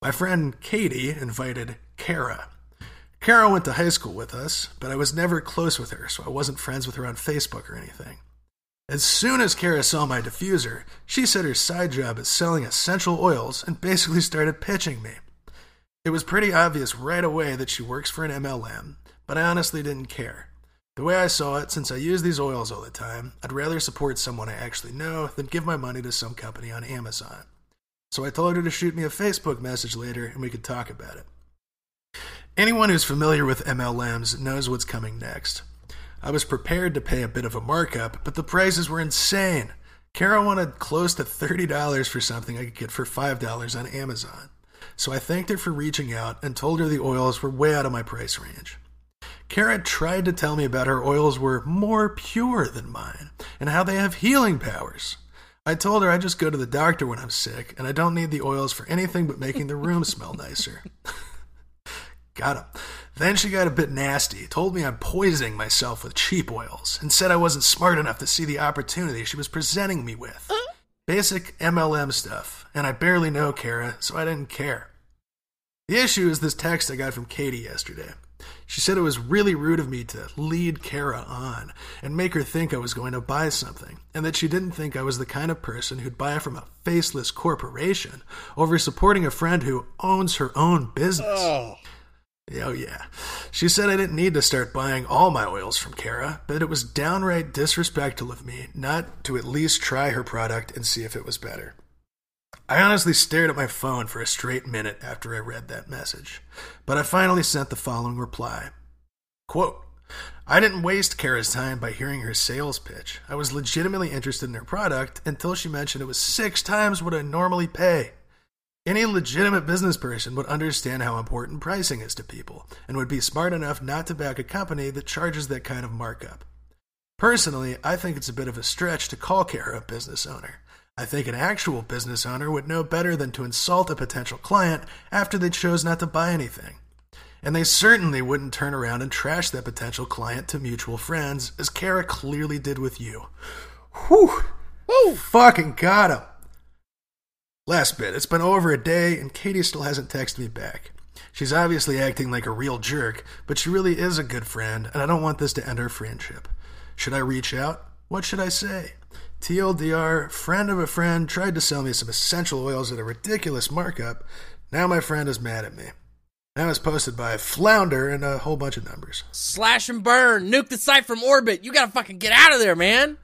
My friend Katie invited Kara. Kara went to high school with us, but I was never close with her, so I wasn't friends with her on Facebook or anything. As soon as Kara saw my diffuser, she said her side job is selling essential oils and basically started pitching me. It was pretty obvious right away that she works for an MLM, but I honestly didn't care. The way I saw it, since I use these oils all the time, I'd rather support someone I actually know than give my money to some company on Amazon. So I told her to shoot me a Facebook message later and we could talk about it. Anyone who's familiar with MLMs knows what's coming next. I was prepared to pay a bit of a markup, but the prices were insane. Kara wanted close to $30 for something I could get for $5 on Amazon. So I thanked her for reaching out and told her the oils were way out of my price range. Kara tried to tell me about her oils were more pure than mine and how they have healing powers. I told her I just go to the doctor when I'm sick and I don't need the oils for anything but making the room smell nicer. got him. Then she got a bit nasty, told me I'm poisoning myself with cheap oils, and said I wasn't smart enough to see the opportunity she was presenting me with. Basic MLM stuff, and I barely know Kara, so I didn't care. The issue is this text I got from Katie yesterday. She said it was really rude of me to lead Kara on and make her think I was going to buy something, and that she didn't think I was the kind of person who'd buy from a faceless corporation over supporting a friend who owns her own business. Oh. Oh, yeah. She said I didn't need to start buying all my oils from Kara, but it was downright disrespectful of me not to at least try her product and see if it was better. I honestly stared at my phone for a straight minute after I read that message, but I finally sent the following reply. Quote, I didn't waste Kara's time by hearing her sales pitch. I was legitimately interested in her product until she mentioned it was six times what I normally pay. Any legitimate business person would understand how important pricing is to people and would be smart enough not to back a company that charges that kind of markup. Personally, I think it's a bit of a stretch to call Kara a business owner. I think an actual business owner would know better than to insult a potential client after they chose not to buy anything. And they certainly wouldn't turn around and trash that potential client to mutual friends, as Kara clearly did with you. Whew! Woo! Fucking got him! Last bit. It's been over a day, and Katie still hasn't texted me back. She's obviously acting like a real jerk, but she really is a good friend, and I don't want this to end our friendship. Should I reach out? What should I say? TLDR, friend of a friend tried to sell me some essential oils at a ridiculous markup. Now my friend is mad at me. That was posted by Flounder and a whole bunch of numbers. Slash and burn. Nuke the site from orbit. You gotta fucking get out of there, man.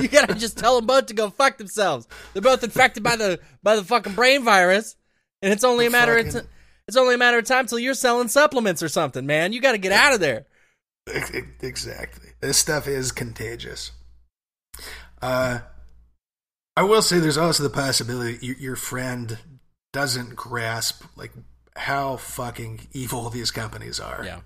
you gotta just tell them both to go fuck themselves. They're both infected by the by the fucking brain virus, and it's only a matter of fucking- t- it's only a matter of time till you're selling supplements or something, man. You gotta get out of there. Ex- ex- Exactly. This stuff is contagious. Uh, I will say there's also the possibility your, your friend doesn't grasp like how fucking evil these companies are. Yeah.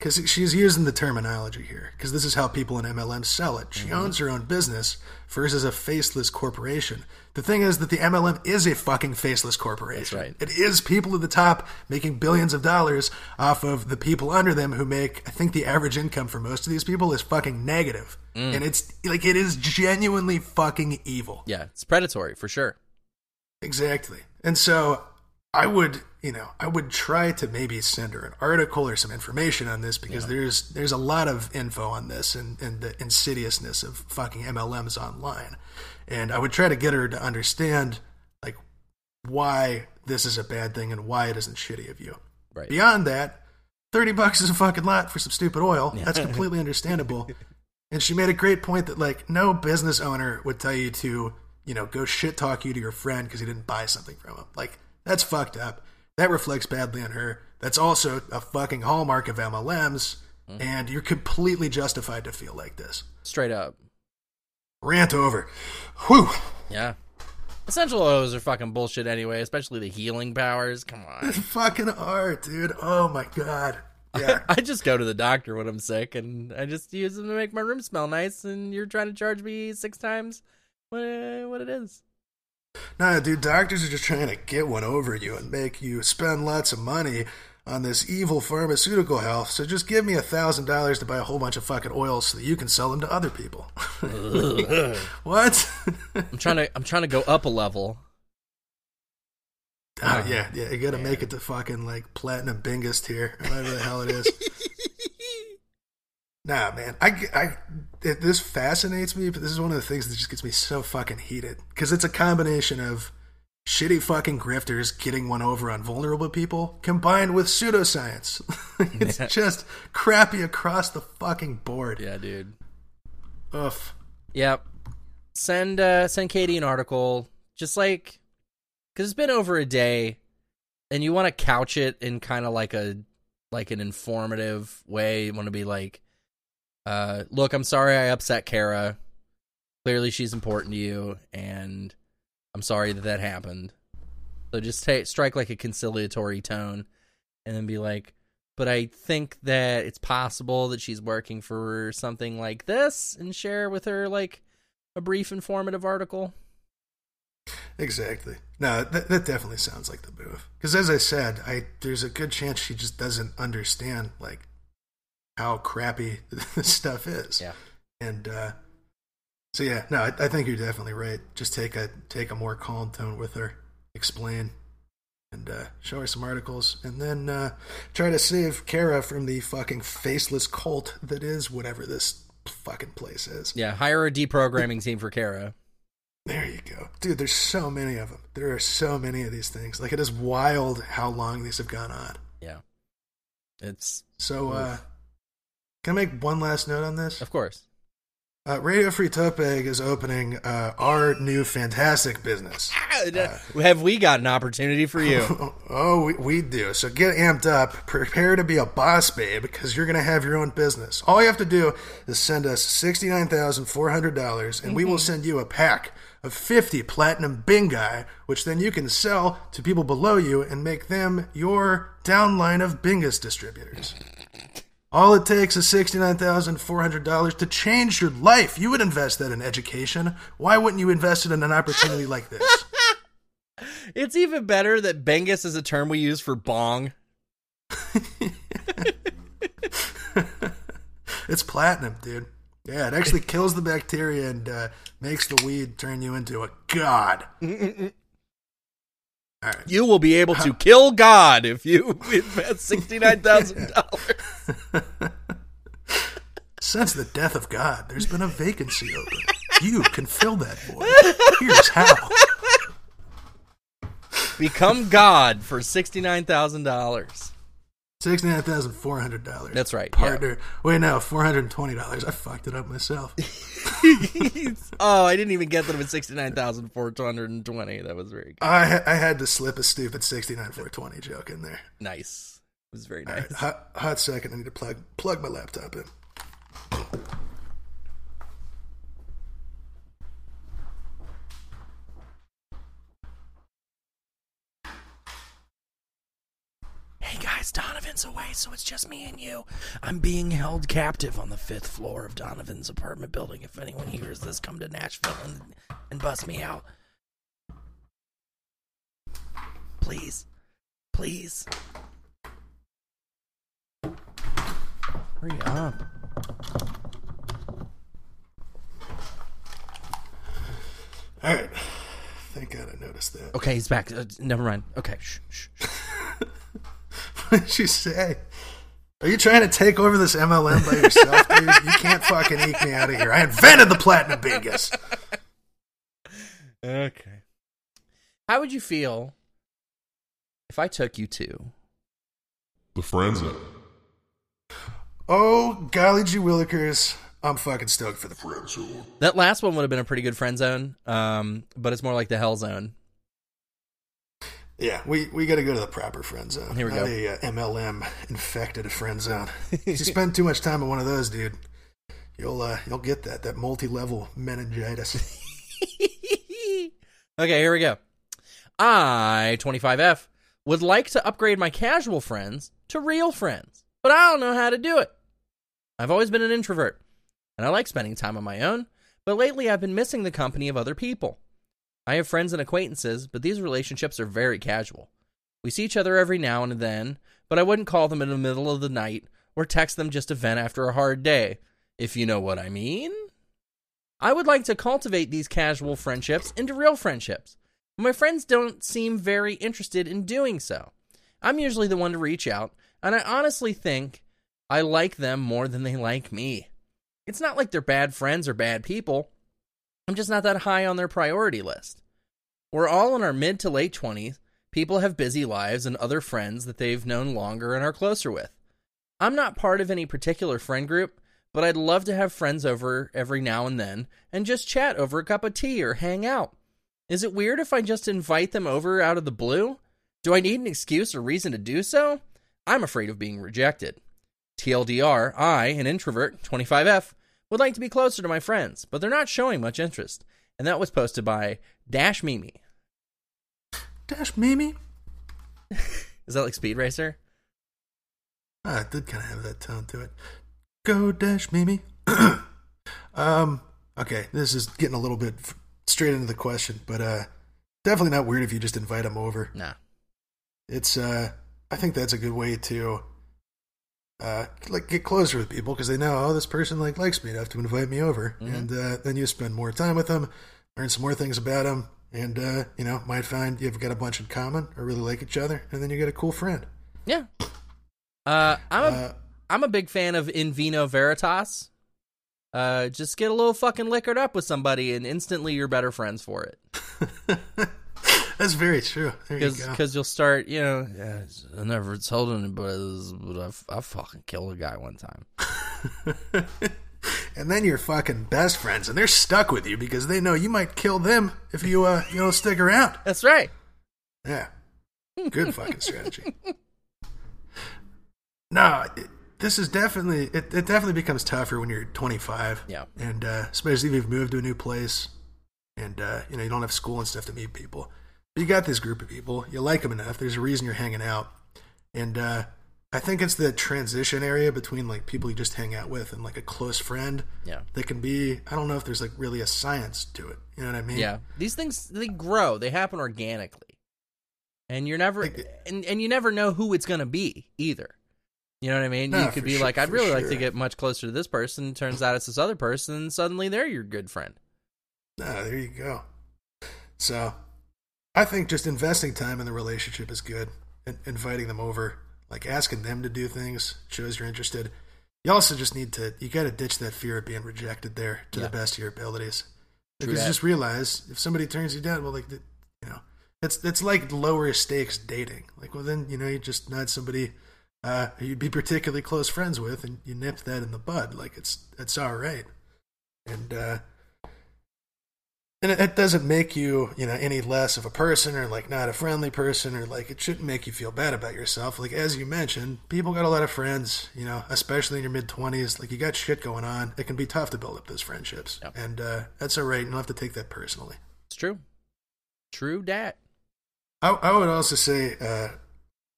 Because she's using the terminology here. Because this is how people in MLM sell it. Mm-hmm. She owns her own business versus a faceless corporation. The thing is that the MLM is a fucking faceless corporation. That's right. It is people at the top making billions of dollars off of the people under them who make, I think the average income for most of these people is fucking negative. Mm. And it's like, it is genuinely fucking evil. Yeah, it's predatory for sure. Exactly. And so I would, you know, I would try to maybe send her an article or some information on this because there's there's a lot of info on this and, and the insidiousness of fucking MLMs online. And I would try to get her to understand like why this is a bad thing and why it isn't shitty of you. Right. Beyond that, 30 bucks is a fucking lot for some stupid oil. That's completely understandable. And she made a great point that like no business owner would tell you to, you know, go shit talk you to your friend because he didn't buy something from him. Like that's fucked up. That reflects badly on her. That's also a fucking hallmark of MLMs, mm-hmm. and you're completely justified to feel like this. Straight up. Rant over. Whew. Yeah. Essential oils are fucking bullshit anyway, especially the healing powers. Come on. It's fucking art, dude. Oh my god. Yeah. I just go to the doctor when I'm sick and I just use them to make my room smell nice and you're trying to charge me six times what what it is. Nah, dude, doctors are just trying to get one over you and make you spend lots of money on this evil pharmaceutical health. So just give me a thousand dollars to buy a whole bunch of fucking oils so that you can sell them to other people. what? I'm trying to I'm trying to go up a level. oh, yeah, yeah, you gotta make it to fucking like platinum bingest here, whatever the hell it is. Nah, man, I, I, it, this fascinates me, but this is one of the things that just gets me so fucking heated because it's a combination of shitty fucking grifters getting one over on vulnerable people combined with pseudoscience. it's just crappy across the fucking board. Yeah, dude. Oof. Yep. Send uh send Katie an article just like cuz it's been over a day and you want to couch it in kind of like a like an informative way. You want to be like uh look, I'm sorry I upset Kara. Clearly she's important to you and I'm sorry that that happened. So just strike like a conciliatory tone and then be like but I think that it's possible that she's working for something like this and share with her like a brief informative article. Exactly. No, that, that definitely sounds like the move. Because as I said, I there's a good chance she just doesn't understand like how crappy this stuff is. Yeah. And uh, so yeah, no, I, I think you're definitely right. Just take a take a more calm tone with her, explain, and uh, show her some articles, and then uh, try to save Kara from the fucking faceless cult that is whatever this fucking place is. Yeah, hire a deprogramming team for Kara. There you go. Dude, there's so many of them. There are so many of these things. Like, it is wild how long these have gone on. Yeah. It's So, uh, can I make one last note on this? of course. Uh, Radio Free Topeg is opening uh, our new fantastic business. Have we got an opportunity for you? Oh, we, we do. So get amped up. Prepare to be a boss, babe, because you're going to have your own business. All you have to do is send us $69,400, and we will send you a pack of 50 platinum bingai, which then you can sell to people below you and make them your downline of bingus distributors. All it takes is $69,400 to change your life. You would invest that in education. Why wouldn't you invest it in an opportunity like this? it's even better that Bengus is a term we use for bong. It's platinum, dude. Yeah, it actually kills the bacteria and uh, makes the weed turn you into a god. Right. You will be able to kill God if you invest sixty-nine thousand dollars. Since the death of God, there's been a vacancy open. You can fill that void. Here's how. Become God for sixty-nine thousand dollars. Sixty-nine thousand four hundred dollars. That's right, Partner. Wait, no, four hundred and twenty dollars. I fucked it up myself. oh, I didn't even get that it was sixty-nine thousand four hundred and twenty. That was very good. I I had to slip a stupid sixty-nine four twenty joke in there. nice. It was very nice. right, hot, hot second. I need to plug plug my laptop in. Hey guys, Donovan's away, so it's just me and you. I'm being held captive on the fifth floor of Donovan's apartment building. If anyone hears this, come to Nashville and, and bust me out. Please. Please. Hurry up. All right. Thank God I noticed that. Okay, he's back. Uh, never mind. Okay, shh, shh, shh. What did she say? Are you trying to take over this MLM by yourself, dude? You can't fucking eke me out of here. I invented the platinum bingus. Okay. How would you feel if I took you to The friend zone. Oh, golly gee willikers. I'm fucking stoked for the Friend zone. that last one would have been a pretty good friend zone, um, but it's more like the hell zone. Yeah, we, we got to go to the proper friend zone. Here we go. a uh, MLM infected friend zone. if you spend too much time in one of those, dude, you'll uh, you'll get that that multi level meningitis. okay, here we go. I, 25F, would like to upgrade my casual friends to real friends, but I don't know how to do it. I've always been an introvert, and I like spending time on my own, but lately I've been missing the company of other people. I have friends and acquaintances, but these relationships are very casual. We see each other every now and then, but I wouldn't call them in the middle of the night or text them just to vent after a hard day, if you know what I mean. I would like to cultivate these casual friendships into real friendships. but My friends don't seem very interested in doing so. I'm usually the one to reach out, and I honestly think I like them more than they like me. It's not like they're bad friends or bad people. I'm just not that high on their priority list. We're all in our mid to late 20s. People have busy lives and other friends that they've known longer and are closer with. I'm not part of any particular friend group, but I'd love to have friends over every now and then and just chat over a cup of tea or hang out. Is it weird if I just invite them over out of the blue? Do I need an excuse or reason to do so? I'm afraid of being rejected. TLDR, I, an introvert, 25F, would like to be closer to my friends, but they're not showing much interest. And that was posted by Dash Mimi. Dash Mimi? Is that like Speed Racer? Ah, it did kind of have that tone to it. Go dash Mimi. um. Okay, this is getting a little bit f- straight into the question, but uh, definitely not weird if you just invite them over. Nah. It's uh, I think that's a good way to uh, like get closer with people because they know, oh, this person like likes me enough to invite me over, Mhm. and uh, then you spend more time with them, learn some more things about them, and uh, you know, might find you've got a bunch in common or really like each other, and then you get a cool friend. Yeah. Uh, I'm a Uh, am a big fan of In Vino Veritas. Uh, just get a little fucking liquored up with somebody, and instantly you're better friends for it. that's very true. There you Because you'll start, you know, yeah, I never told anybody this, but I fucking killed a guy one time. and then you're fucking best friends, and they're stuck with you because they know you might kill them if you uh you don't stick around. That's right. Yeah. Good fucking strategy. No, it, this is definitely it, it definitely becomes tougher when you're 25. Yeah. And uh, especially if you've moved to a new place and uh, you know, you don't have school and stuff to meet people. But you got this group of people, you like them enough, there's a reason you're hanging out. And uh I think it's the transition area between like people you just hang out with and like a close friend Yeah. that can be I don't know if there's like really a science to it. You know what I mean? Yeah. These things they grow. They happen organically. And you're never Like- and, and you never know who it's gonna be either. You know what I mean? No, you could be sure- like, I'd really like to get much closer to this person. Turns out it's this other person, and suddenly they're your good friend. Ah, there you go. So, I think just investing time in the relationship is good. And inviting them over, like asking them to do things, shows you're interested. You also just need to, you got to ditch that fear of being rejected there to Yeah. the best of your abilities. True Because that. just realize if somebody turns you down, well, like, you know, it's it's like lower stakes dating. Like, well, then you know, you just not somebody uh, you'd be particularly close friends with, and you nip that in the bud. Like, it's it's all right, and uh, and it, it doesn't make you you know any less of a person or like not a friendly person or like it shouldn't make you feel bad about yourself. Like as you mentioned, people got a lot of friends, you know, especially in your mid twenties. Like you got shit going on. It can be tough to build up those friendships, Yep. and uh, that's all right. You don't have to take that personally. It's true. True dat. I, I would also say uh,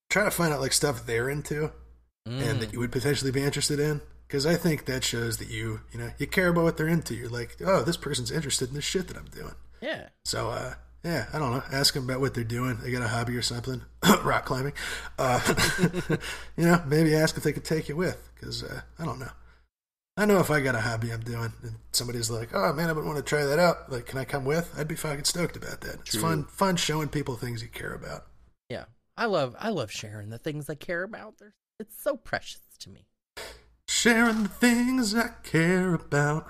try to find out like stuff they're into and Mm. that you would potentially be interested in because I think that shows that you you know you care about what they're into. You're like, oh, this person's interested in this shit that I'm doing. Yeah. So uh, yeah, I don't know. Ask them about what they're doing. They got a hobby or something, rock climbing. Uh, you know, maybe ask if they could take you with because uh, I don't know. I know if I got a hobby I'm doing and somebody's like, "Oh man, I would want to try that out. Like, can I come with?" I'd be fucking stoked about that. It's True. fun, fun showing people things you care about. Yeah. I love I love sharing the things I care about. They're, it's so precious to me. Sharing the things I care about,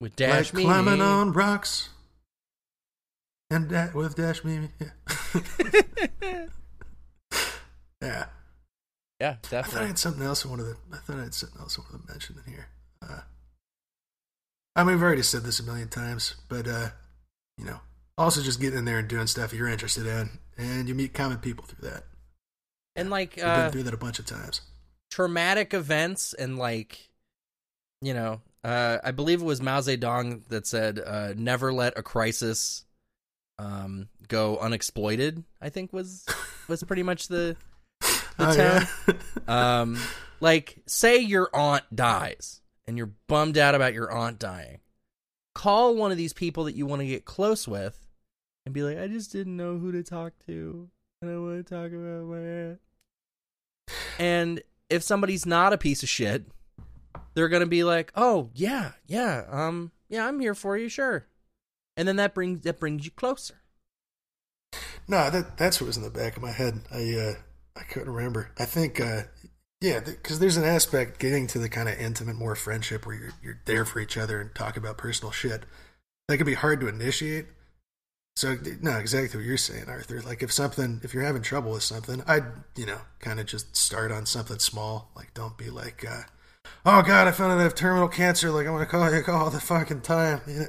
With Dash like climbing on rocks, and that with Dash Mimi. Yeah. yeah. Yeah, I thought I had something else I wanted to. I thought I had something else I wanted to mention in here. Uh, I mean, we've already said this a million times, but uh, you know, also just getting in there and doing stuff you're interested in, and you meet common people through that. And like We've uh been through that a bunch of times. Traumatic events and like you know uh i believe it was mao zedong that said uh never let a crisis um go unexploited i think was was pretty much the the Oh, yeah. um like say your aunt dies and you're bummed out about your aunt dying. Call one of these people that you want to get close with and be like i just didn't know who to talk to and i want to talk about my aunt. And if somebody's not a piece of shit they're gonna be like oh yeah yeah um yeah i'm here for you sure and then that brings that brings you closer No, that that's what was in the back of my head. I uh, I couldn't remember. I think uh, yeah, because there's an aspect getting to the kind of intimate, more friendship where you're you're there for each other and talk about personal shit. That can be hard to initiate. So no, exactly what you're saying, Arthur. Like if something, if you're having trouble with something, I'd you know kind of just start on something small. Like don't be like, uh, oh god, I found out I have terminal cancer. Like I'm gonna call you all the fucking time. You know?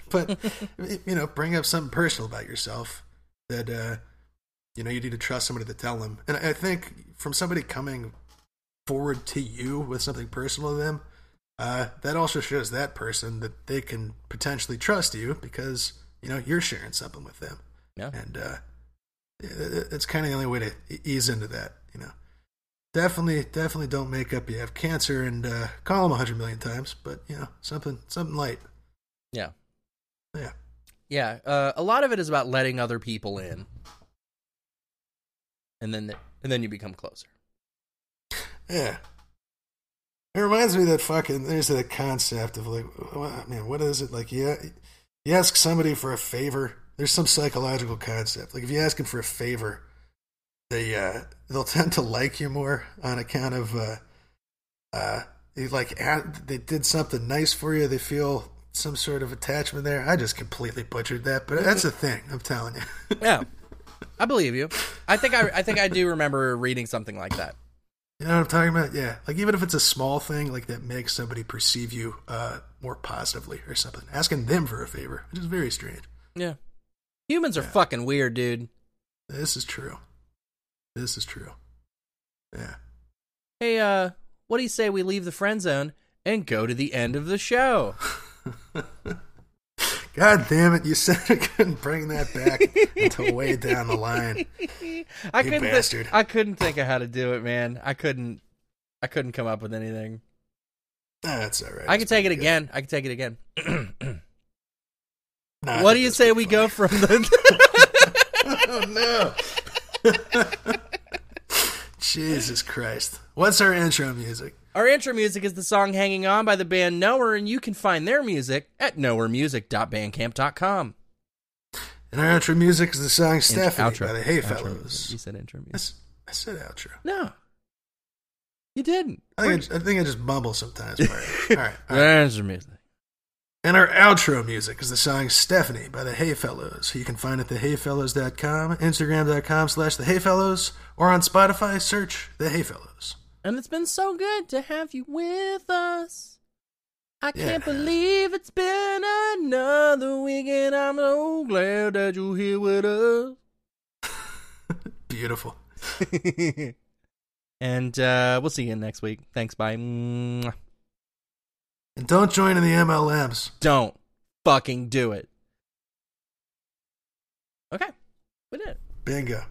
but you know, bring up something personal about yourself that uh, you know you need to trust somebody to tell them. And I think from somebody coming forward to you with something personal to them, uh, that also shows that person that they can potentially trust you because you know you're sharing something with them. yeah And uh, it's kind of the only way to ease into that, you know. definitely, definitely don't make up you have cancer and uh, call them a hundred million times, but you know something, something light. Yeah. Yeah. Yeah. Uh, a lot of it is about letting other people in, and then and then you become closer. Yeah. It reminds me of that fucking there's that concept of like man, what is it? Like yeah you ask somebody for a favor, there's some psychological concept. Like if you ask them for a favor, they uh they'll tend to like you more on account of uh uh they like they did something nice for you, they feel some sort of attachment there. I just completely butchered that, but that's a thing, I'm telling you. Yeah. I believe you. I think I I think I do remember reading something like that. You know what I'm talking about? Yeah. Like even if it's a small thing, like that makes somebody perceive you uh, more positively or something. Asking them for a favor, which is very strange. Yeah. Humans are Yeah. fucking weird, dude. This is true. This is true. Yeah. Hey, uh, what do you say we leave the friend zone and go to the end of the show? God damn it! You said I couldn't bring that back until way down the line. I You couldn't bastard. I couldn't think of how to do it, man. I couldn't I couldn't come up with anything. That's all right. I can take it good. again. I can take it again. Nah, what do you say we go from the oh no! Jesus Christ! What's our intro music? Our intro music is the song Hanging On by the band Knower, and you can find their music at knowermusic.bandcamp.com. And our outro music is the song Stephanie Outro. by the Hey Outro Fellows. You said intro music. That's- I said outro. No. You didn't. I think I, I think I just mumble sometimes. All right. All right. all right. Intro music. And our outro music is the song Stephanie by the Hey Fellows, who you can find it at theheyfellows.com, Instagram.com slash the Hey Fellows, or on Spotify, search the Hey Fellows. And it's been so good to have you with us. I Yeah, can't it believe it's been another week, and I'm so glad that you're here with us. Beautiful. and uh, we'll see you next week. Thanks. Bye. And don't join in the MLMs. Don't fucking do it. Okay. We did it. Bingo.